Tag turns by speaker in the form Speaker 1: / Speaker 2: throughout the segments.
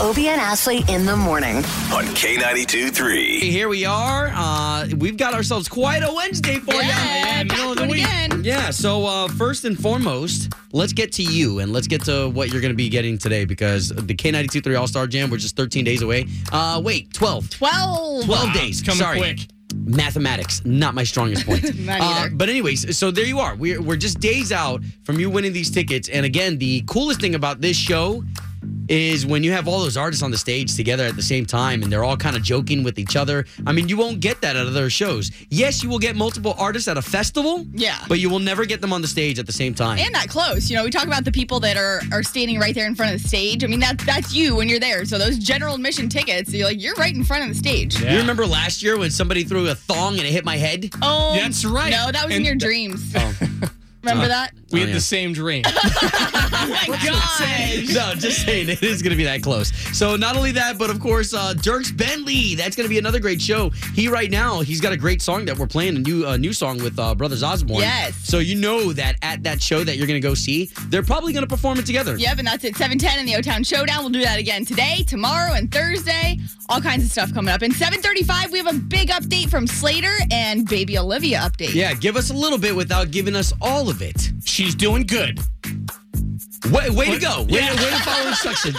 Speaker 1: Obie and Ashley in the morning.
Speaker 2: on K92 3.
Speaker 3: Here we are. Uh, we've got ourselves quite a Wednesday for you.
Speaker 4: Yeah,
Speaker 3: middle of
Speaker 4: back
Speaker 3: the week.
Speaker 4: again.
Speaker 3: Yeah. So uh, first and foremost, let's get to you and let's get to what you're going to be getting today because the K92 3 All Star Jam. We're just 13 days away. Uh, wait, 12.
Speaker 4: 12.
Speaker 3: 12 days.
Speaker 5: coming
Speaker 3: Sorry.
Speaker 5: quick.
Speaker 3: Mathematics, not my strongest point.
Speaker 4: Not
Speaker 3: Uh, but anyways, so there you are. We're, we're just days out from you winning these tickets. And again, the coolest thing about this show is when you have all those artists on the stage together at the same time and they're all kind of joking with each other. I mean, you won't get that at other shows. Yes, you will get multiple artists at a festival.
Speaker 4: Yeah.
Speaker 3: But you will never get them on the stage at the same time.
Speaker 4: And that close. You know, we talk about the people that are are standing right there in front of the stage. I mean, that that's you when you're there. So those general admission tickets, you're like, you're right in front of the stage.
Speaker 3: You remember last year when somebody threw a thong and it hit my head?
Speaker 4: Oh,
Speaker 5: That's right.
Speaker 4: No, that was in your
Speaker 5: th-
Speaker 4: dreams.
Speaker 3: Oh.
Speaker 4: Remember
Speaker 3: Uh,
Speaker 4: that?
Speaker 5: We
Speaker 3: Oh,
Speaker 5: had
Speaker 3: yeah.
Speaker 5: the same dream.
Speaker 4: Oh my gosh.
Speaker 3: no, just saying it is going to be that close. So not only that, but of course, uh, Dierks Bentley. That's going to be another great show. He right now, he's got a great song that we're playing, a new uh, new song with uh, Brothers Osborne.
Speaker 4: Yes.
Speaker 3: So you know that at that show that you're going to go see, they're probably going to perform it together.
Speaker 4: Yep, and that's at 710 in the O Town Showdown. We'll do that again today, tomorrow, and Thursday. All kinds of stuff coming up. And 735, we have a big update from Slater and Baby Olivia update.
Speaker 3: Yeah, give us a little bit without giving us all of it.
Speaker 5: She's doing good.
Speaker 3: Way, way to go. Way,
Speaker 5: Yeah.
Speaker 3: to, way to follow instructions.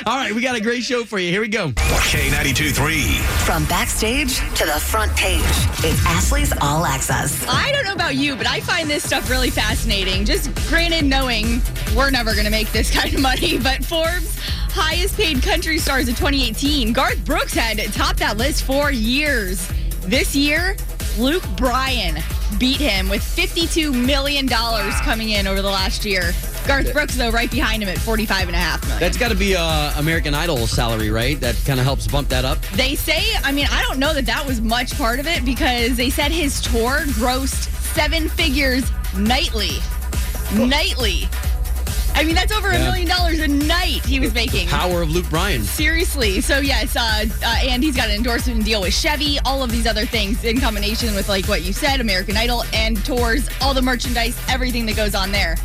Speaker 3: all right, we got a great show for you. Here we go.
Speaker 2: K92 3.
Speaker 1: From backstage to the front page, it's Ashley's All Access.
Speaker 4: I don't know about you, but I find this stuff really fascinating. Just granted, knowing we're never going to make this kind of money, but Forbes' highest paid country stars of 2018, Garth Brooks had topped that list for years. This year, Luke Bryan beat him with $52 million coming in over the last year. Garth Brooks, though, right behind him at 45.5 million.
Speaker 3: That's got to be uh, American Idol salary, right? That kind of helps bump that up.
Speaker 4: They say, I mean, I don't know that that was much part of it because they said his tour grossed seven figures nightly. Nightly. I mean, that's over a
Speaker 3: Yeah.
Speaker 4: million dollars a night he was making.
Speaker 3: Power of Luke Bryan.
Speaker 4: Seriously. So, yes, uh, uh, and he's got an endorsement deal with Chevy, all of these other things in combination with, like what you said, American Idol and tours, all the merchandise, everything that goes on there.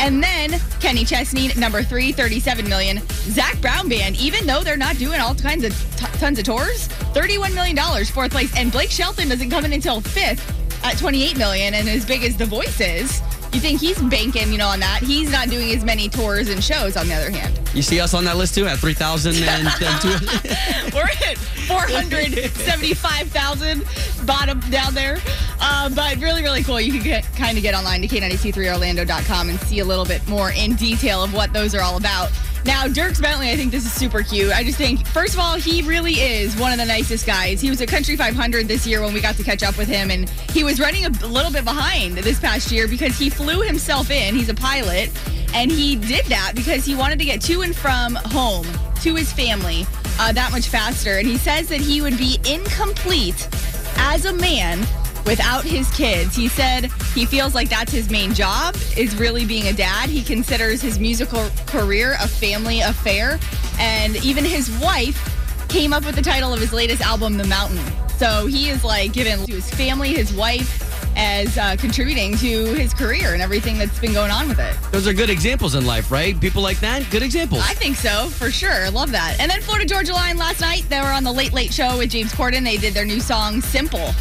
Speaker 4: And then Kenny Chesney, number three, 37 million. Zac Brown Band, even though they're not doing all kinds of t- tons of tours, $31 million, fourth place. And Blake Shelton doesn't come in until fifth at 28 million. And as big as The Voice is, you think he's banking, you know, on that. He's not doing as many tours and shows on the other hand.
Speaker 3: You see us on that list too at 3,000 and, and.
Speaker 4: We're at 475,000 bottom down there. Uh, but really, really cool. You can get, kind of get online to K923Orlando.com and see a little bit more in detail of what those are all about. Now, Dierks Bentley, I think this is super cute. I just think, first of all, he really is one of the nicest guys. He was at Country 500 this year when we got to catch up with him, and he was running a little bit behind this past year because he flew himself in. He's a pilot, and he did that because he wanted to get to and from home to his family uh, that much faster. And he says that he would be incomplete as a man without his kids. He said he feels like that's his main job is really being a dad. He considers his musical career a family affair. And even his wife came up with the title of his latest album, The Mountain. So he is like giving to his family, his wife, as uh, contributing to his career and everything that's been going on with it.
Speaker 3: Those are good examples in life, right? People like that, good examples.
Speaker 4: I think so, for sure. Love that. And then Florida Georgia Line last night, they were on the Late Late Show with James Corden. They did their new song, Simple.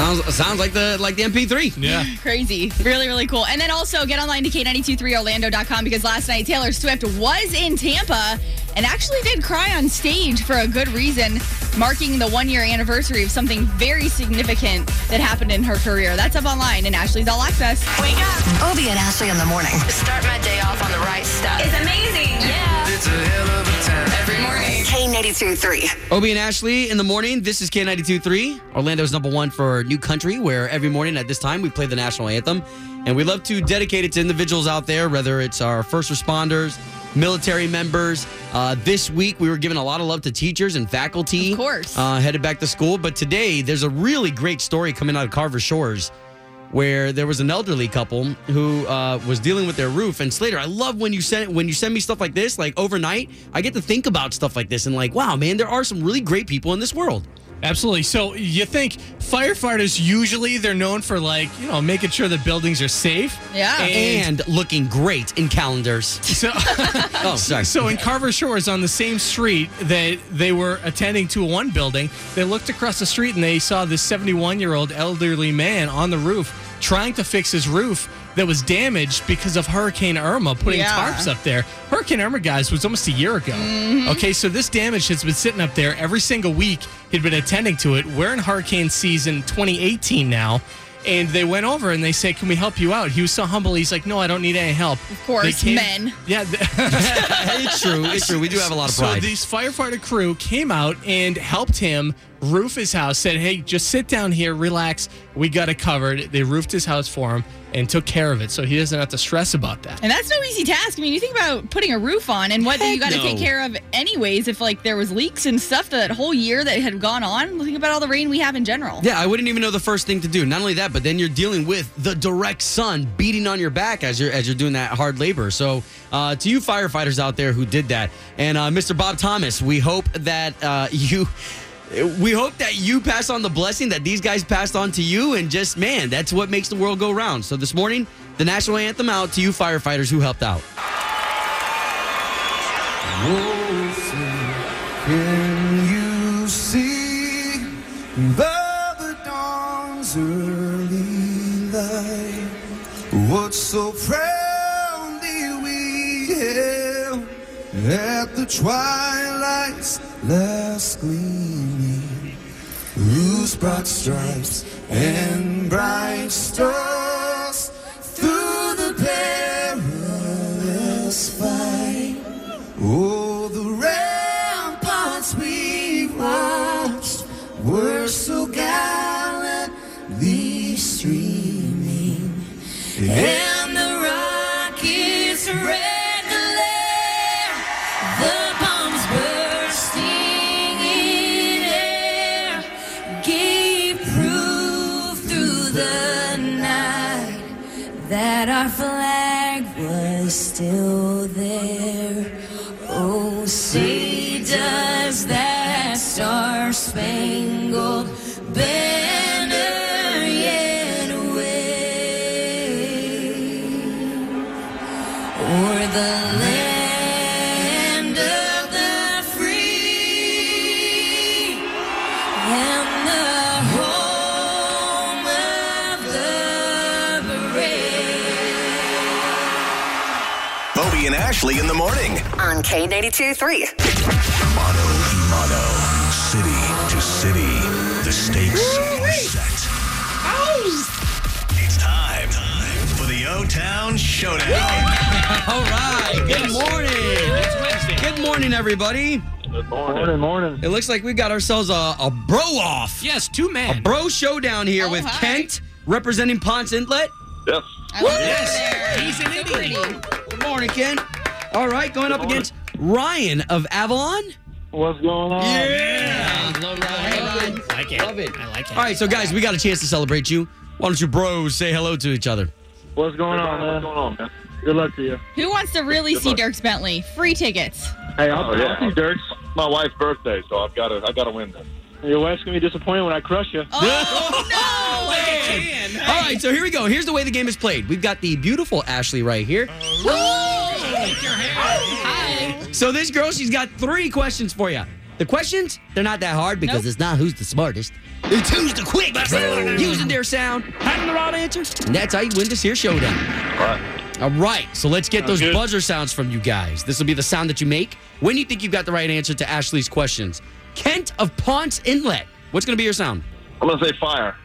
Speaker 3: Sounds sounds like the like the MP3.
Speaker 5: Yeah.
Speaker 4: Crazy. Really, really cool. And then also get online to K923Orlando.com because last night Taylor Swift was in Tampa and actually did cry on stage for a good reason, marking the one year anniversary of something very significant that happened in her career. That's up online and Ashley's All Access.
Speaker 1: Wake up. Obie and Ashley in the morning.
Speaker 6: Start my day off on the right stuff. It's amazing. Yeah. It's a hell of a time. Every morning.
Speaker 1: K92 3.
Speaker 3: Obie and Ashley in the morning. This is K92.3, Orlando's number one for new country, where every morning at this time we play the national anthem. And we love to dedicate it to individuals out there, whether it's our first responders, military members. Uh, this week we were giving a lot of love to teachers and faculty.
Speaker 4: Of course.
Speaker 3: Uh, headed back to school. But today there's a really great story coming out of Carver Shores where there was an elderly couple who uh, was dealing with their roof. And Slater, I love when you send when you send me stuff like this, like overnight. I get to think about stuff like this and like, wow, man, there are some really great people in this world.
Speaker 5: Absolutely. So you think firefighters usually they're known for like you know making sure the buildings are safe.
Speaker 4: Yeah.
Speaker 3: And looking great in calendars.
Speaker 5: So,
Speaker 3: Oh, sorry.
Speaker 5: so in Carver Shores on the same street that they were attending to one building, they looked across the street and they saw this 71 year old elderly man on the roof trying to fix his roof that was damaged because of Hurricane Irma putting
Speaker 4: Yeah.
Speaker 5: tarps up there. Hurricane Irma, guys, was almost a year ago. Mm-hmm. Okay, so this damage has been sitting up there every single week. He'd been attending to it. We're in hurricane season 2018 now. And they went over and they said, Can we help you out? He was so humble. He's like, No, I don't need any help. Of
Speaker 4: course, men.
Speaker 5: Yeah. th-
Speaker 3: it's true. It's true. We do have a lot of
Speaker 5: problems.
Speaker 3: so
Speaker 5: these firefighter crew came out and helped him roof his house. Said, "Hey, just sit down here, relax. We got it covered." They roofed his house for him and took care of it, so he doesn't have to stress about that.
Speaker 4: And that's no easy task. I mean, you think about putting a roof on and what you got to
Speaker 3: no.
Speaker 4: take care of, anyways. If like there was leaks and stuff that whole year that had gone on, think about all the rain we have in general.
Speaker 3: Yeah, I wouldn't even know the first thing to do. Not only that, but then you're dealing with the direct sun beating on your back as you're as you're doing that hard labor. So, uh, to you firefighters out there who did that, and uh, Mr. Bob Thomas, we hope that uh, you. We hope that you pass on the blessing that these guys passed on to you, and just man, that's what makes the world go round. So this morning, the national anthem out to you firefighters who helped out.
Speaker 7: Can you see the dawn's early light what so proudly we at the twilight's last gleaming, whose broad stripes and bright stars
Speaker 2: Ashley in the morning.
Speaker 1: On K92 3.
Speaker 2: Mono e mono. City to city. The stakes are set. It's time for the O Town Showdown.
Speaker 3: All right. Good morning. Good morning, everybody.
Speaker 8: Good morning, morning. morning.
Speaker 3: It looks like we got ourselves a, a bro off.
Speaker 5: Yes, two men.
Speaker 3: A bro showdown here
Speaker 4: Oh,
Speaker 3: with
Speaker 4: hi.
Speaker 3: Kent representing Ponce Inlet.
Speaker 8: Yes.
Speaker 4: I love
Speaker 5: Yes, he's an
Speaker 4: so
Speaker 5: Indian.
Speaker 4: pretty.
Speaker 3: Good morning, Kent. All right, going up against Ryan of Avalon.
Speaker 8: What's going on?
Speaker 3: Yeah.
Speaker 5: Love
Speaker 4: Ryan.
Speaker 5: it. I like it.
Speaker 3: Love it.
Speaker 5: I like it.
Speaker 3: All right, so guys, we got a chance to celebrate you. Why don't you bros say hello to each other?
Speaker 8: What's going on, man? What's going on, man? Good luck to you.
Speaker 4: Who wants to really see Dierks Bentley? Free tickets.
Speaker 8: Hey, I'll,
Speaker 9: Oh, yeah.
Speaker 8: I'll see Dierks.
Speaker 9: my wife's birthday, so I've got to I got to win this.
Speaker 8: Your wife's gonna be disappointed when I crush you.
Speaker 4: Oh, no!
Speaker 3: All right, so here we go. Here's the way the game is played. We've got the beautiful Ashley right here.
Speaker 4: Hi.
Speaker 3: So this girl, she's got three questions for you. The questions, they're not that hard because
Speaker 4: Nope.
Speaker 3: it's not who's the smartest. It's who's the quickest. Using their sound, having the right answers. And that's how you win this here showdown.
Speaker 9: All right.
Speaker 3: All right, so let's get those
Speaker 8: good.
Speaker 3: buzzer sounds from you guys. This will be the sound that you make when you think you've got the right answer to Ashley's questions. Kent of Ponce Inlet. What's going to be your sound?
Speaker 9: I'm gonna say fire.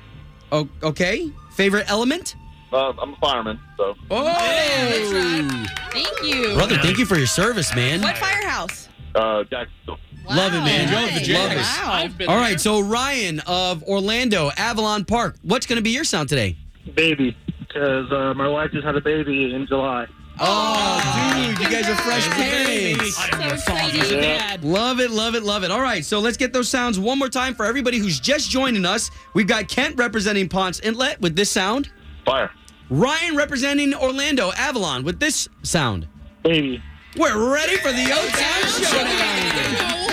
Speaker 3: Oh, okay. Favorite element?
Speaker 9: Uh, I'm a fireman, so
Speaker 3: Oh,
Speaker 4: Thank you.
Speaker 3: brother, thank you for your service, man.
Speaker 4: What firehouse?
Speaker 9: uh, Jacksonville.
Speaker 3: Love it, man.
Speaker 4: Wow.
Speaker 3: Love the
Speaker 4: Nice.
Speaker 3: jam.
Speaker 4: Wow.
Speaker 5: I've
Speaker 3: All
Speaker 5: there.
Speaker 3: right, so Ryan of Orlando, Avalon Park. What's going to be your sound today?
Speaker 8: Baby, because uh, my wife just had a baby in July.
Speaker 3: Oh, dude, you guys are fresh parents.
Speaker 5: I'm
Speaker 4: So
Speaker 5: father's
Speaker 4: exciting.
Speaker 5: dad.
Speaker 3: Love it, love it, love it. All right, so let's get those sounds one more time for everybody who's just joining us. We've got Kent representing Ponce Inlet with this sound,
Speaker 9: Fire.
Speaker 3: Ryan representing Orlando, Avalon with this sound.
Speaker 8: Baby.
Speaker 3: We're ready for the O Town Showdown.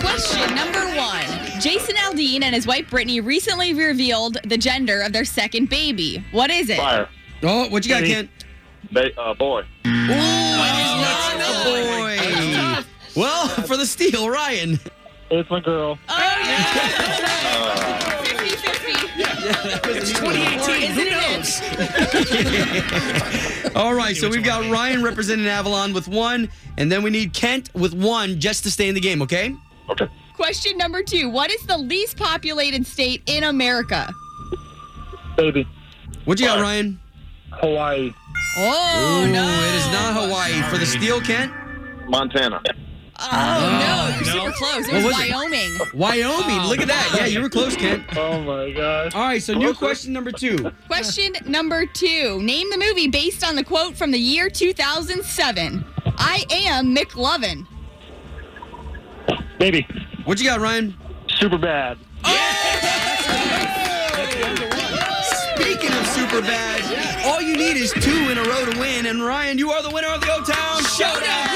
Speaker 4: Question number one. Jason Aldean and his wife Brittany recently revealed the gender of their second baby. What is it?
Speaker 9: Fire.
Speaker 3: Oh, what you got,
Speaker 9: Baby.
Speaker 3: Kent?
Speaker 9: Ba- uh, boy.
Speaker 3: Ooh, it's boy. Well, for the steal, Ryan.
Speaker 8: It's my girl.
Speaker 4: Oh, yeah. 50-50.
Speaker 5: It's 2018. Who knows?
Speaker 3: All right, so we've got. Ryan representing Avalon with one, and then we need Kent with one just to stay in the game, okay?
Speaker 9: Okay.
Speaker 4: Question number two. What is the least populated state in America?
Speaker 8: Baby.
Speaker 3: What'd you got, Ryan?
Speaker 8: Hawaii.
Speaker 4: Oh,
Speaker 3: Ooh,
Speaker 4: no.
Speaker 3: it is not Hawaii. For the steal, Kent?
Speaker 9: Montana.
Speaker 4: Oh, ah. no. You're
Speaker 5: no.
Speaker 4: super close. It
Speaker 3: What
Speaker 4: was,
Speaker 3: was it?
Speaker 4: Wyoming.
Speaker 3: Wyoming. Look at that. Yeah, you were close, Kent.
Speaker 8: Oh my gosh.
Speaker 3: All right, so new question number two.
Speaker 4: Question number two. Name the movie based on the quote from the year 2007. I am McLovin.
Speaker 8: Baby.
Speaker 3: What you got, Ryan?
Speaker 8: Superbad. Oh!
Speaker 3: Speaking of super bad, all you need is two in a row to win, and Ryan, you are the winner of the O Town Showdown.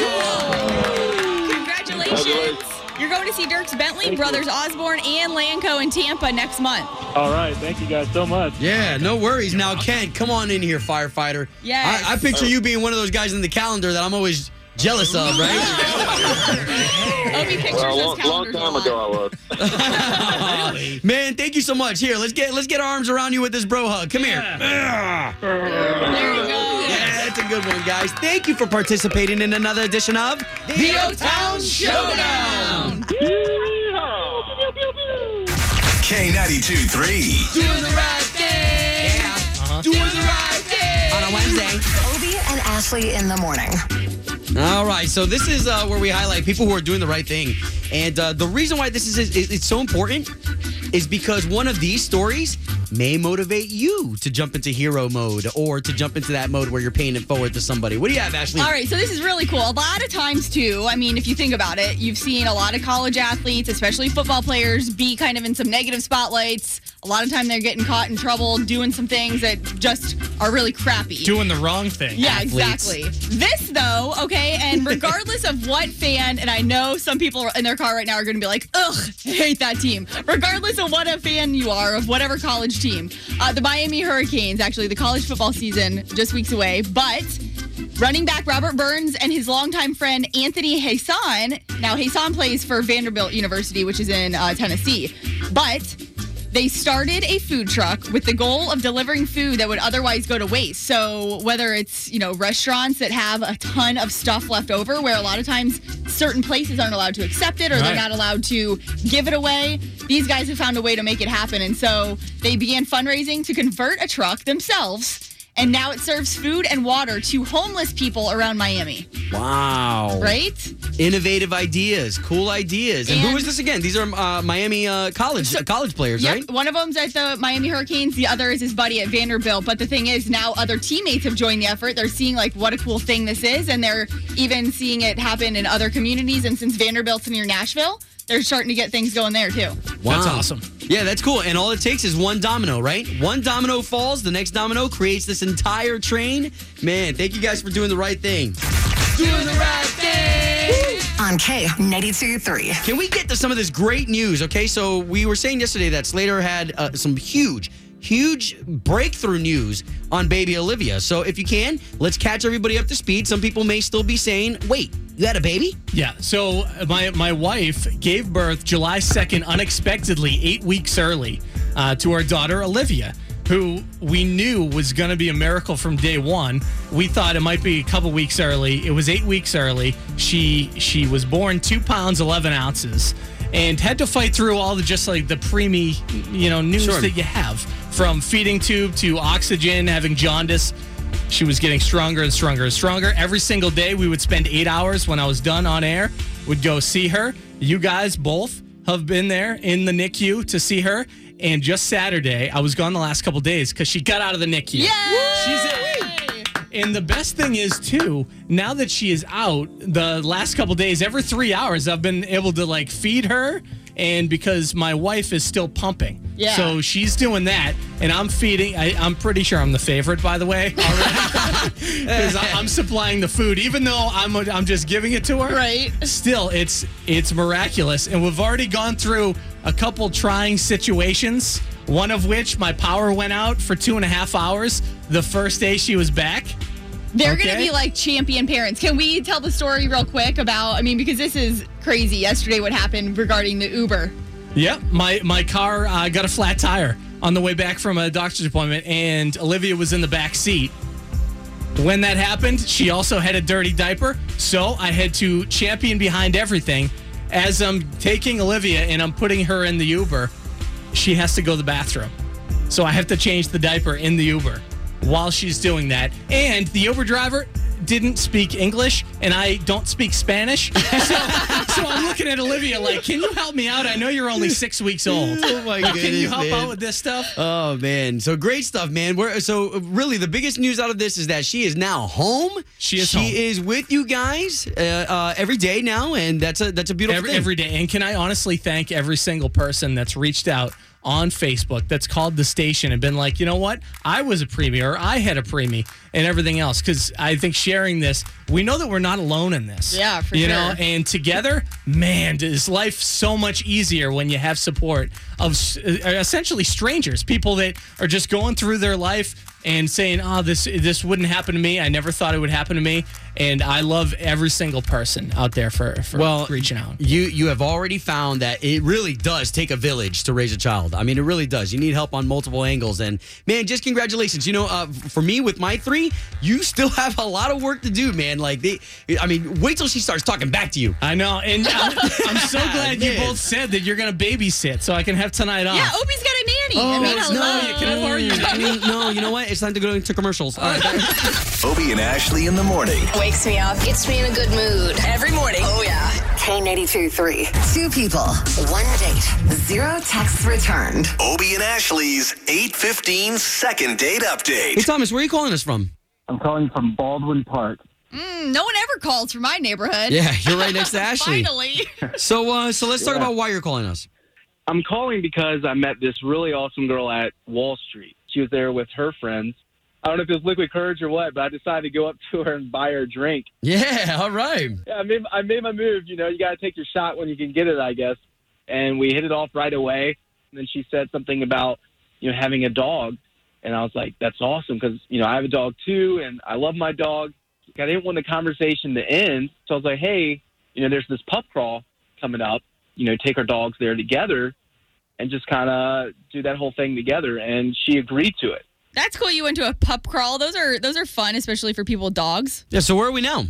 Speaker 4: Congratulations.
Speaker 9: Congratulations.
Speaker 4: You're going to see Dierks Bentley, Brothers Osborne, and Lanco in Tampa next month.
Speaker 8: All right. Thank you guys so much.
Speaker 3: Yeah, no worries. Now, Kent, come on in here, firefighter.
Speaker 4: Yeah.
Speaker 3: I, I picture oh. you being one of those guys in the calendar that I'm always jealous of, right?
Speaker 4: Obie pictures
Speaker 9: Well,
Speaker 4: those
Speaker 9: long, long time
Speaker 4: lot.
Speaker 9: ago I was.
Speaker 3: Man, thank you so much. Here, let's get let's get our arms around you with this bro hug. Come here. Yeah,
Speaker 4: There you go.
Speaker 3: that's a good one, guys. Thank you for participating in another edition of the O Town Showdown.
Speaker 2: K92 3.
Speaker 3: Doing the right thing. Yeah. Uh-huh. Doing the right thing. On a Wednesday.
Speaker 1: Obie and Ashley in the morning.
Speaker 3: All right, so this is uh, where we highlight people who are doing the right thing, and uh, the reason why this is, is it's so important is because one of these stories may motivate you to jump into hero mode or to jump into that mode where you're paying it forward to somebody. What do you have, Ashley?
Speaker 4: All right, so this is really cool. A lot of times, too, I mean, if you think about it, you've seen a lot of college athletes, especially football players, be kind of in some negative spotlights. A lot of time they're getting caught in trouble doing some things that just are really crappy.
Speaker 5: Doing the wrong thing.
Speaker 4: Yeah,
Speaker 3: athletes.
Speaker 4: exactly. This though, okay, and regardless of what fan, and I know some people in their car right now are going to be like, "Ugh, I hate that team." Regardless of what a fan you are of whatever college team, uh, the Miami Hurricanes, actually, the college football season just weeks away, but. Running back Robert Burns and his longtime friend Anthony Hassan. Now, Hassan plays for Vanderbilt University, which is in uh, Tennessee. But they started a food truck with the goal of delivering food that would otherwise go to waste. So whether it's, you know, restaurants that have a ton of stuff left over where a lot of times certain places aren't allowed to accept it or they're not allowed to give it away, these guys have found a way to make it happen. And so they began fundraising to convert a truck themselves. And now it serves food and water to homeless people around Miami,
Speaker 3: Wow.
Speaker 4: right?
Speaker 3: Innovative ideas, cool ideas. And, who
Speaker 4: And-
Speaker 3: is this again? These are uh, Miami uh, college college players,
Speaker 4: Yep,
Speaker 3: right?
Speaker 4: One of them's at the Miami Hurricanes. The other is his buddy at Vanderbilt. But the thing is, now other teammates have joined the effort. They're seeing like what a cool thing this is, and they're even seeing it happen in other communities. And since Vanderbilt's near Nashville, they're starting to get things going there too.
Speaker 5: That's awesome.
Speaker 3: Yeah, that's cool. And all it takes is one domino, right? One domino falls, the next domino creates this entire train. Man, thank you guys for doing the right thing. Doing the right thing.
Speaker 1: On K92 3.
Speaker 3: Can we get to some of this great news? Okay, so we were saying yesterday that Slater had uh, some huge, huge breakthrough news on baby Olivia. So if you can, let's catch everybody up to speed. Some people may still be saying, wait, you had a baby?
Speaker 5: Yeah. So uh, my my wife gave birth July second, unexpectedly, eight weeks early, uh, to our daughter Olivia, who we knew was going to be a miracle from day one. We thought it might be a couple weeks early. It was eight weeks early. She she was born two pounds eleven ounces, and had to fight through all the just like the preemie, you know, news
Speaker 3: Sure.
Speaker 5: that you have from feeding tube to oxygen, having jaundice. She was getting stronger and stronger and stronger. Every single day, we would spend eight hours when I was done on air, would go see her. You guys both have been there in the NICU to see her. And just Saturday, I was gone the last couple days because she got out of the NICU.
Speaker 4: Yeah,
Speaker 5: She's out. And the best thing is, too, now that she is out, the last couple days, every three hours, I've been able to like feed her and because my wife is still pumping.
Speaker 4: Yeah.
Speaker 5: So she's doing that, and I'm feeding. I, I'm pretty sure I'm the favorite, by the way, because I'm supplying the food, even though I'm I'm just giving it to her.
Speaker 4: Right.
Speaker 5: Still, it's it's miraculous, and we've already gone through a couple trying situations. One of which my power went out for two and a half hours the first day she was back.
Speaker 4: They're going to be like champion parents. Can we tell the story real quick about, I mean, because this is crazy. Yesterday, what happened regarding the Uber?
Speaker 5: Yep, my my car uh, got a flat tire on the way back from a doctor's appointment, and Olivia was in the back seat. When that happened, she also had a dirty diaper, so I had to champion behind everything. As I'm taking Olivia and I'm putting her in the Uber, she has to go to the bathroom, so I have to change the diaper in the Uber while she's doing that. And the Uber driver didn't speak English, and I don't speak Spanish, so, so I'm looking at Olivia like, "Can you help me out? I know you're only six weeks old.
Speaker 3: Oh my
Speaker 5: Can you help
Speaker 3: man.
Speaker 5: out with this stuff?"
Speaker 3: Oh man, so great stuff, man. We're, so really, the biggest news out of this is that she is now home.
Speaker 5: She is
Speaker 3: She
Speaker 5: home.
Speaker 3: is with you guys uh, uh, every day now, and that's a that's a beautiful
Speaker 5: every,
Speaker 3: thing.
Speaker 5: every day. And can I honestly thank every single person that's reached out on Facebook that's called the station and been like, you know what? I was a preemie or I had a preemie and everything else. Because I think sharing this, we know that we're not alone in this.
Speaker 4: Yeah, for
Speaker 5: you
Speaker 4: sure.
Speaker 5: know, and together, man, is life so much easier when you have support of uh, essentially strangers, people that are just going through their life and saying, "Oh, this this wouldn't happen to me. I never thought it would happen to me." And I love every single person out there for for
Speaker 3: Well,
Speaker 5: reaching out.
Speaker 3: You you have already found that it really does take a village to raise a child. I mean, it really does. You need help on multiple angles, and man, just congratulations. You know, uh, for me with my three, you still have a lot of work to do, man. Like they, I mean, wait till she starts talking back to you.
Speaker 5: I know, and I'm, I'm so glad you
Speaker 3: Man.
Speaker 5: both said that you're going to babysit, so I can have tonight off.
Speaker 4: Yeah, Obie's got a nanny. Oh, I mean,
Speaker 5: that's-
Speaker 4: hello.
Speaker 5: no, you can I borrow mm. your nanny?
Speaker 3: no, you know what? It's time to go into commercials. All right.
Speaker 2: Obie and Ashley in the morning.
Speaker 6: Wakes me up, gets me in a good mood. Every morning. Oh, yeah.
Speaker 1: K92 3. Two people, one date, zero texts returned.
Speaker 2: Obie and Ashley's 815 second date update.
Speaker 3: Hey Thomas, where are you calling us from?
Speaker 8: I'm calling from Baldwin Park.
Speaker 4: Mm, no one ever calls from my neighborhood.
Speaker 3: Yeah, you're right next to Ashley.
Speaker 4: Finally.
Speaker 3: So, uh, so let's talk about why you're calling us.
Speaker 8: I'm calling because I met this really awesome girl at Wall Street. She was there with her friends. I don't know if it was liquid courage or what, but I decided to go up to her and buy her a drink.
Speaker 3: Yeah, all right.
Speaker 8: Yeah, I made I made my move. You know, you got to take your shot when you can get it, I guess. And we hit it off right away. And then she said something about you know having a dog, and I was like, "That's awesome," because you know I have a dog too, and I love my dog. I didn't want the conversation to end, so I was like, "Hey, you know, there's this pup crawl coming up. You know, take our dogs there together, and just kind of do that whole thing together." And she agreed to it.
Speaker 4: That's cool. You went to a pup crawl. Those are those are fun, especially for people with dogs.
Speaker 3: Yeah. So where are we now?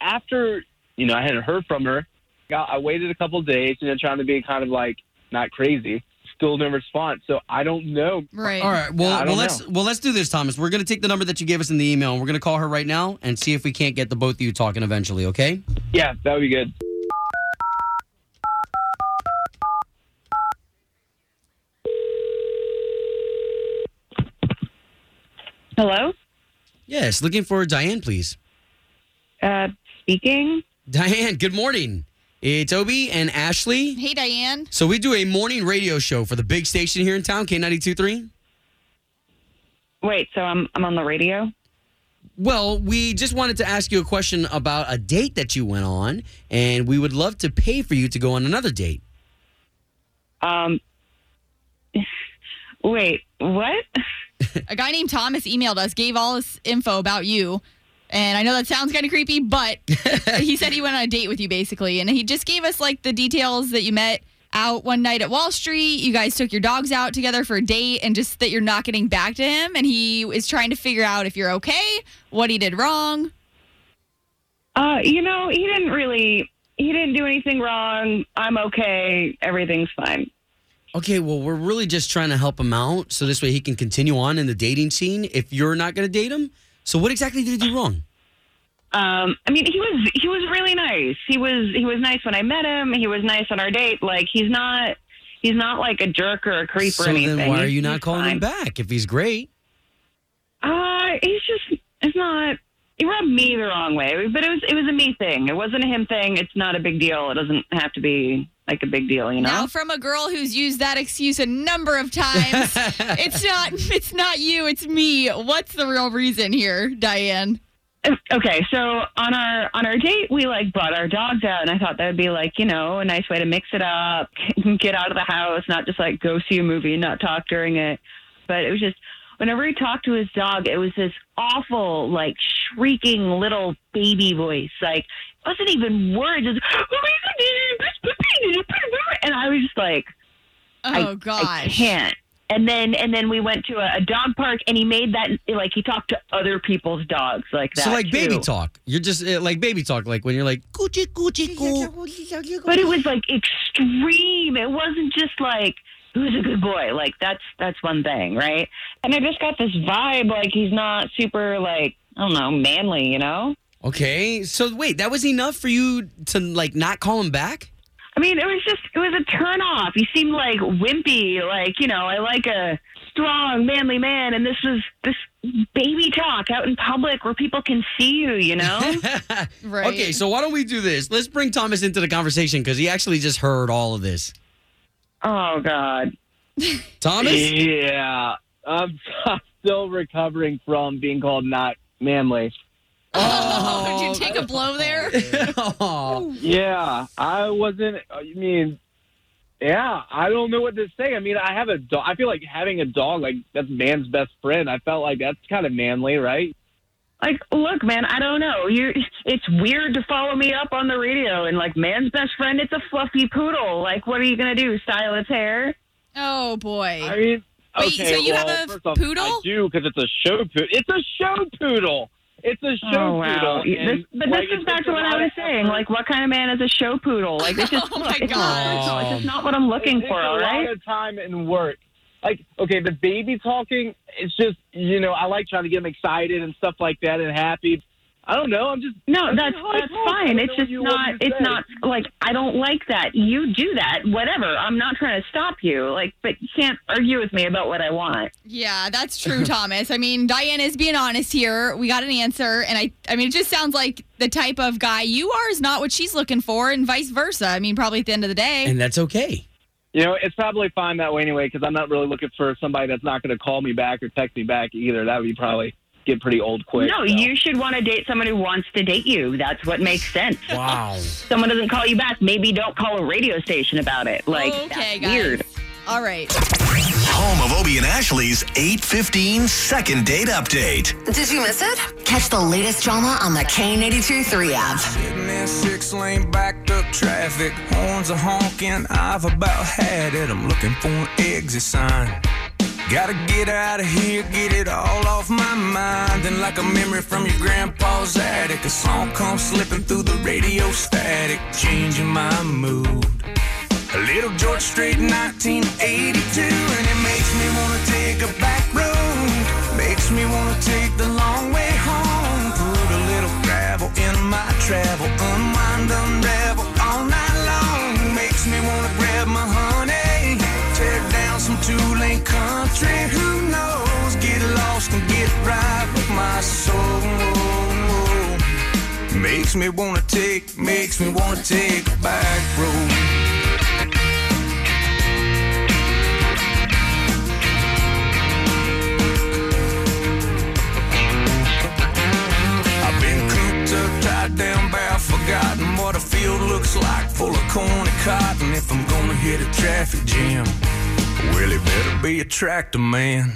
Speaker 8: after you know I hadn't heard from her, I waited a couple of days, you know, trying to be kind of like not crazy. Still no response, so I don't know.
Speaker 4: Right.
Speaker 3: All right. Well, well, let's
Speaker 8: know.
Speaker 3: well let's do this, Thomas. We're gonna take the number that you gave us in the email, and we're gonna call her right now and see if we can't get the both of you talking eventually. Okay?
Speaker 8: Yeah, that would be good.
Speaker 10: Hello?
Speaker 3: Yes. Looking for Diane, please.
Speaker 10: Uh, speaking?
Speaker 3: Diane. Good morning. It's Obie and Ashley.
Speaker 4: Hey, Diane.
Speaker 3: So we do a morning radio show for the big station here in town, K ninety two three.
Speaker 10: Wait, so I'm I'm on the radio?
Speaker 3: Well, we just wanted to ask you a question about a date that you went on, and we would love to pay for you to go on another date.
Speaker 10: Um Wait, what?
Speaker 4: A guy named Thomas emailed us, gave all this info about you. And I know that sounds kind of creepy, but he said he went on a date with you basically. And he just gave us like the details that you met out one night at Wall Street. You guys took your dogs out together for a date and just that you're not getting back to him. And he is trying to figure out if you're okay, what he did wrong.
Speaker 10: Uh, you know, he didn't really he didn't do anything wrong. I'm okay. Everything's fine.
Speaker 3: Okay, well, we're really just trying to help him out so this way he can continue on in the dating scene if you're not going to date him. So, what exactly did he do wrong?
Speaker 10: Um, I mean, he was he was really nice. He was he was nice when I met him. He was nice on our date. Like he's not he's not like a jerk or a creep
Speaker 3: so
Speaker 10: or anything.
Speaker 3: then, why are
Speaker 10: He's-
Speaker 3: you not
Speaker 10: he's
Speaker 3: calling
Speaker 10: fine.
Speaker 3: him back if he's great?
Speaker 10: Uh, he's just it's not he rubbed me the wrong way. But it was it was a me thing. It wasn't a him thing. It's not a big deal. It doesn't have to be like a big deal, you know.
Speaker 4: Now, from a girl who's used that excuse a number of times, it's not it's not you, it's me. What's the real reason here, Diane?
Speaker 10: Uh, okay, so on our on our date, we like brought our dogs out, and I thought that would be like you know a nice way to mix it up, get out of the house, not just like go see a movie and not talk during it. But it was just whenever he talked to his dog, it was this awful like shrieking little baby voice, like it wasn't even words. It was, and I was just like,
Speaker 4: Oh
Speaker 10: I,
Speaker 4: gosh.
Speaker 10: I can't. And then and then we went to a, a dog park, and he made that like he talked to other people's dogs like that.
Speaker 3: So like baby talk. You're just uh, like baby talk, like when you're like coochie coochie coo.
Speaker 10: But it was like extreme. It wasn't just like who's a good boy. Like that's that's one thing, right? And I just got this vibe like he's not super like I don't know manly, you know.
Speaker 3: Okay, so wait, that was enough for you to like not call him back?
Speaker 10: I mean, it was just it was a turn off. He seemed like wimpy, like you know, I like a strong, manly man, and this was this baby talk out in public where people can see you, you know.
Speaker 4: Right.
Speaker 3: Okay, so why don't we do this? Let's bring Thomas into the conversation because he actually just heard all of this.
Speaker 10: Oh God.
Speaker 3: Thomas?
Speaker 8: Yeah, I'm still recovering from being called not manly.
Speaker 4: Oh, did you take a blow there?
Speaker 3: Oh.
Speaker 8: Yeah, I wasn't. I mean, yeah, I don't know what to say. I mean, I have a dog. I feel like having a dog, like that's man's best friend. I felt like that's kind of manly, right?
Speaker 10: Like, look, man, I don't know. You, it's weird to follow me up on the radio and like, man's best friend. It's a fluffy poodle. Like, what are you gonna do? Style its hair?
Speaker 4: Oh boy.
Speaker 8: I mean,
Speaker 4: Wait,
Speaker 8: okay,
Speaker 4: so you have a
Speaker 8: off,
Speaker 4: poodle?
Speaker 8: I do because it's a show poodle. It's a show poodle. It's a show
Speaker 10: oh wow!
Speaker 8: poodle.
Speaker 10: This, but
Speaker 8: like,
Speaker 10: this is back to what I was saying. Like, what kind of man is a show poodle? Like, it's just
Speaker 4: Oh, my
Speaker 10: it's,
Speaker 4: gosh.
Speaker 10: Not, it's just not what I'm looking
Speaker 8: it
Speaker 10: for. All
Speaker 8: a lot of time and work. Like, okay, the baby talking, it's just, you know, I like trying to get them excited and stuff like that and happy. I don't know. I'm just
Speaker 10: No,
Speaker 8: I'm
Speaker 10: that's
Speaker 8: just
Speaker 10: that's fine. It's just
Speaker 8: what you want
Speaker 10: not.
Speaker 8: me to
Speaker 10: It's
Speaker 8: say.
Speaker 10: not like I don't like that. You do that, whatever. I'm not trying to stop you. Like, but you can't argue with me about what I want.
Speaker 4: Yeah, that's true, Thomas. I mean, Diane is being honest here. We got an answer, and I, I mean, it just sounds like the type of guy you are is not what she's looking for, and vice versa. I mean, probably at the end of the day.
Speaker 3: And that's okay.
Speaker 8: You know, it's probably fine that way anyway because I'm not really looking for somebody that's not going to call me back or text me back either. That would be probably get pretty old quick.
Speaker 10: No,
Speaker 8: so.
Speaker 10: you should want to date someone who wants to date you. That's what makes sense.
Speaker 3: Wow.
Speaker 10: Someone doesn't call you back. Maybe don't call a radio station about it. Like, oh,
Speaker 4: okay,
Speaker 10: that's
Speaker 4: guys.
Speaker 10: weird.
Speaker 4: All right.
Speaker 2: Home of Obie and Ashley's 815 second date update.
Speaker 1: Did you miss it? Catch the latest drama on the K92 3 app.
Speaker 11: Sitting in six lane backed up traffic, horns are honking. I've about had it. I'm looking for an exit sign. Gotta get out of here, get it all off my mind. Then, like a memory from your grandpa's attic, a song comes slipping through the radio static, changing my mood. Little George Strait, 1982, and it makes me wanna take a back road. Makes me wanna take the long way home. Put a little gravel in my travel, unwind, unravel all night long. Makes me wanna grab my honey, tear down some two-lane country. Who knows? Get lost and get right with my soul. Makes me wanna take, makes me wanna take a back road. Field looks like, full of corn and cotton. If I'm gonna hit a traffic jam, well, it better be a tractor man.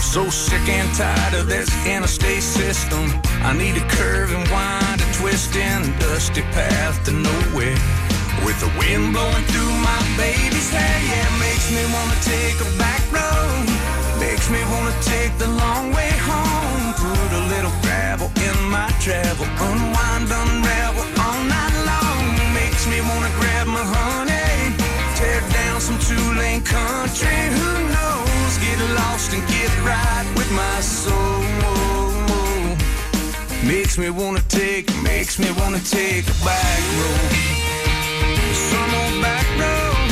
Speaker 11: So sick and tired of this interstate system. I need a curve and wind, a twist in dusty path to nowhere. With the wind blowing through my baby's hair, yeah, makes me wanna take a back road. Makes me wanna take the long way home. Put a little gravel in my travel. Unwind, unravel all night makes me wanna grab my honey, tear down some two-lane country. Who knows? Get lost and get right with my soul. Makes me wanna take, makes me wanna take a back road, some old back road.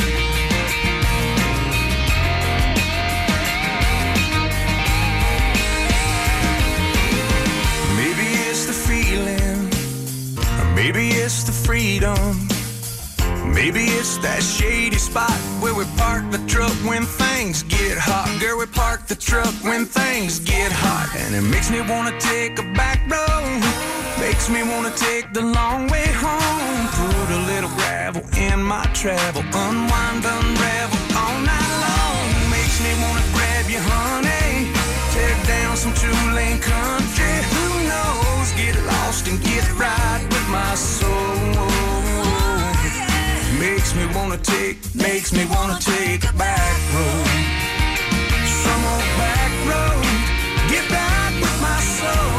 Speaker 11: Maybe it's the feeling, or maybe it's the freedom. Maybe it's that shady spot where we park the truck when things get hot. Girl, we park the truck when things get hot. And it makes me wanna take a back road. Makes me wanna take the long way home. Put a little gravel in my travel. Unwind, unravel all night long. Makes me wanna grab you, honey. Tear down some two lane country. Who knows? Get lost and get right with my soul. Makes me wanna take, makes me wanna take a back road. Some old back road. Get back with my soul.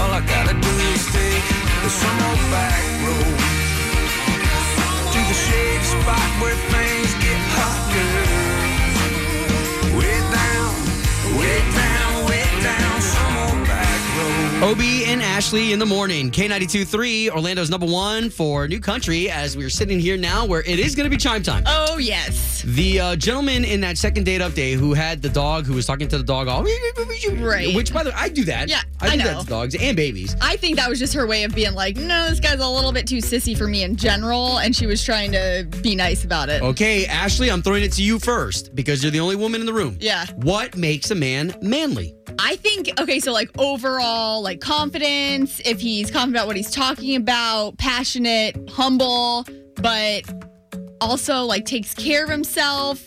Speaker 11: All I gotta do is take some old back road. To the shady spot where things
Speaker 3: Obie and Ashley in the morning. K92 3, Orlando's number one for new country as we're sitting here now where it is going to be chime time.
Speaker 4: Oh, yes.
Speaker 3: The uh, gentleman in that second date update who had the dog, who was talking to the dog, all
Speaker 4: Right.
Speaker 3: Which, by the way, I do that.
Speaker 4: Yeah,
Speaker 3: I do
Speaker 4: I
Speaker 3: that to dogs and babies.
Speaker 4: I think that was just her way of being like, no, this guy's a little bit too sissy for me in general. And she was trying to be nice about it.
Speaker 3: Okay, Ashley, I'm throwing it to you first because you're the only woman in the room.
Speaker 4: Yeah.
Speaker 3: What makes a man manly?
Speaker 4: I think, okay, so like overall, like confidence, if he's confident about what he's talking about, passionate, humble, but also like takes care of himself,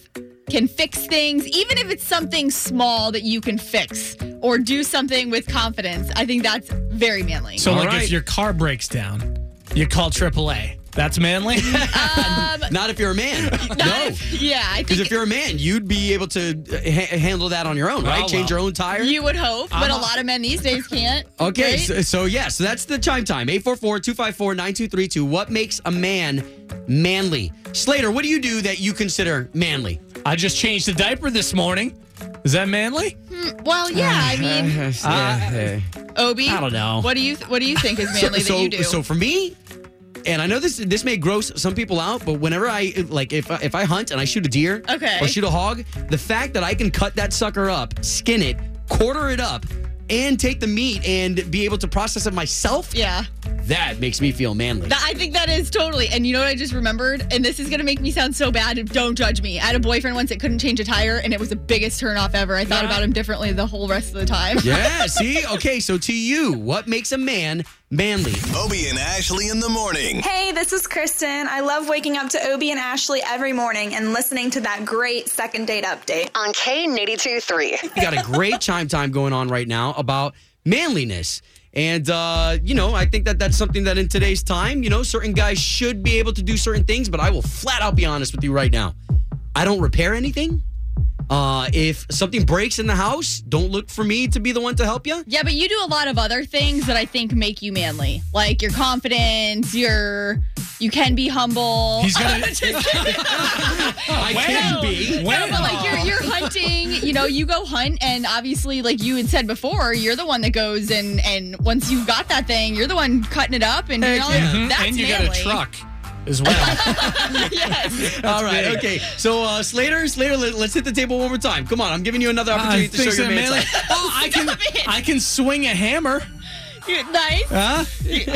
Speaker 4: can fix things, even if it's something small that you can fix or do something with confidence. I think that's very manly.
Speaker 5: So,
Speaker 3: All
Speaker 5: like,
Speaker 3: right.
Speaker 5: if your car breaks down, you call AAA. That's manly.
Speaker 4: Um,
Speaker 3: Not if you're a man. no.
Speaker 4: if- yeah, I
Speaker 3: Because if you're a man, you'd be able to uh, ha- handle that on your own, right?
Speaker 5: Oh,
Speaker 3: Change
Speaker 5: well.
Speaker 3: your own tire.
Speaker 4: you would hope, but a
Speaker 5: Uh-huh.
Speaker 4: lot of men these days can't.
Speaker 3: Okay,
Speaker 4: right?
Speaker 3: so, so yeah, so that's the chime time. 844-254-9232. What makes a man manly? Slater, what do you do that you consider manly?
Speaker 5: I just changed the diaper this morning. Is that manly?
Speaker 4: well, yeah, I mean,
Speaker 3: Uh,
Speaker 4: Obie,
Speaker 3: I don't know.
Speaker 4: What do you what do you think is manly
Speaker 3: so,
Speaker 4: that you do?
Speaker 3: so for me, and I know this this may gross some people out, but whenever I like if I- if I hunt and I shoot a deer
Speaker 4: Okay.
Speaker 3: or shoot a hog, the fact that I can cut that sucker up, skin it, quarter it up, and take the meat and be able to process it myself,
Speaker 4: yeah.
Speaker 3: that makes me feel manly.
Speaker 4: That, I think that is totally. And you know what I just remembered? And this is going to make me sound so bad. Don't judge me. I had a boyfriend once that couldn't change a tire, and it was the biggest turnoff ever. I thought about him differently the whole rest of the time.
Speaker 3: yeah, see? Okay, so to you, what makes a man manly?
Speaker 2: Obie and Ashley in the morning.
Speaker 12: Hey, this is Kristen. I love waking up to Obie and Ashley every morning and listening to that great second date update.
Speaker 1: On K92 3.
Speaker 3: We got a great chime time going on right now about manliness. And, uh, you know, I think that that's something that in today's time, you know, certain guys should be able to do certain things, but I will flat out be honest with you right now. I don't repair anything. Uh, if something breaks in the house, don't look for me to be the one to help you.
Speaker 4: Yeah, but you do a lot of other things that I think make you manly. Like your confidence, your you can be humble.
Speaker 5: He's gonna-
Speaker 4: Just kidding.
Speaker 3: I
Speaker 5: When?
Speaker 3: can be.
Speaker 4: No, but like you're you're hunting, you know, you go hunt and obviously like you had said before, you're the one that goes and and once you've got that thing, you're the one cutting it up and doing all
Speaker 3: yeah.
Speaker 4: That's
Speaker 5: and you
Speaker 4: manly.
Speaker 5: got a truck as well.
Speaker 4: yes.
Speaker 3: All right,
Speaker 5: big.
Speaker 3: okay. So, uh, Slater, Slater, let, us hit the table one more time. Come on, I'm giving you another opportunity to show your
Speaker 5: that
Speaker 3: man
Speaker 5: manly- Oh, I can, I can swing a hammer.
Speaker 4: You're nice.
Speaker 5: Huh?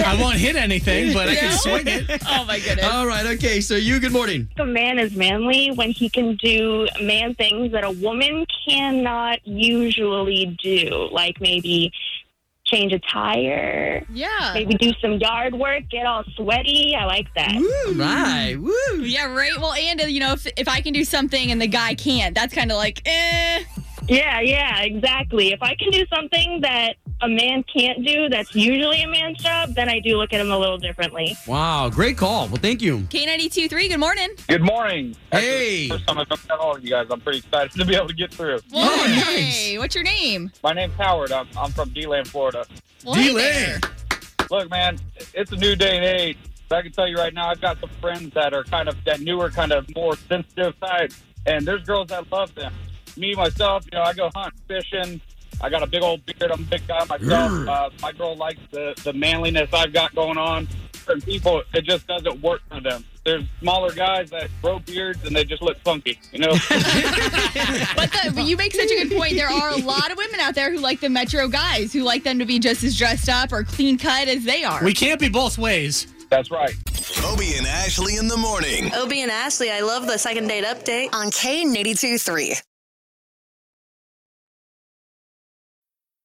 Speaker 5: I won't hit anything, but I can swing it.
Speaker 4: Oh my goodness.
Speaker 3: All right, okay. So, you, good morning.
Speaker 13: A man is manly when he can do man things that a woman cannot usually do, like maybe change a tire,
Speaker 4: yeah.
Speaker 13: maybe do some yard work, get all sweaty. I like that.
Speaker 3: Right? woo.
Speaker 4: Yeah, right. Well, and uh, you know, if, if I can do something and the guy can't, that's kind of like, eh.
Speaker 13: Yeah, yeah, exactly. If I can do something that a man can't do, that's usually a man's job, then I do look at him a little differently.
Speaker 3: Wow, great call. Well, thank you.
Speaker 4: K92 3, good morning.
Speaker 9: Good morning.
Speaker 3: Hey.
Speaker 9: First time I've met all of you guys. I'm pretty excited to be able to get through.
Speaker 4: Well,
Speaker 3: Oh,
Speaker 4: hey, what's your name?
Speaker 9: My name's Howard. I'm, I'm from DeLand, Florida.
Speaker 4: Well,
Speaker 3: D-Lane.
Speaker 4: there.
Speaker 9: Look, man, it's a new day and age. But I can tell you right now, I've got some friends that are kind of that newer, kind of more sensitive side, and there's girls that love them. Me myself, you know, I go hunt, fishing. I got a big old beard. I'm a big guy myself. Uh, my girl likes the the manliness I've got going on. Certain people, it just doesn't work for them. there's smaller guys that grow beards and they just look funky, you know?
Speaker 4: But, the, but you make such a good point. There are a lot of women out there who like the metro guys, who like them to be just as dressed up or clean cut as they are.
Speaker 5: We can't be both ways.
Speaker 9: That's right.
Speaker 2: Obie and Ashley in the morning.
Speaker 12: Obie and Ashley, I love the second date update.
Speaker 1: On K92 3.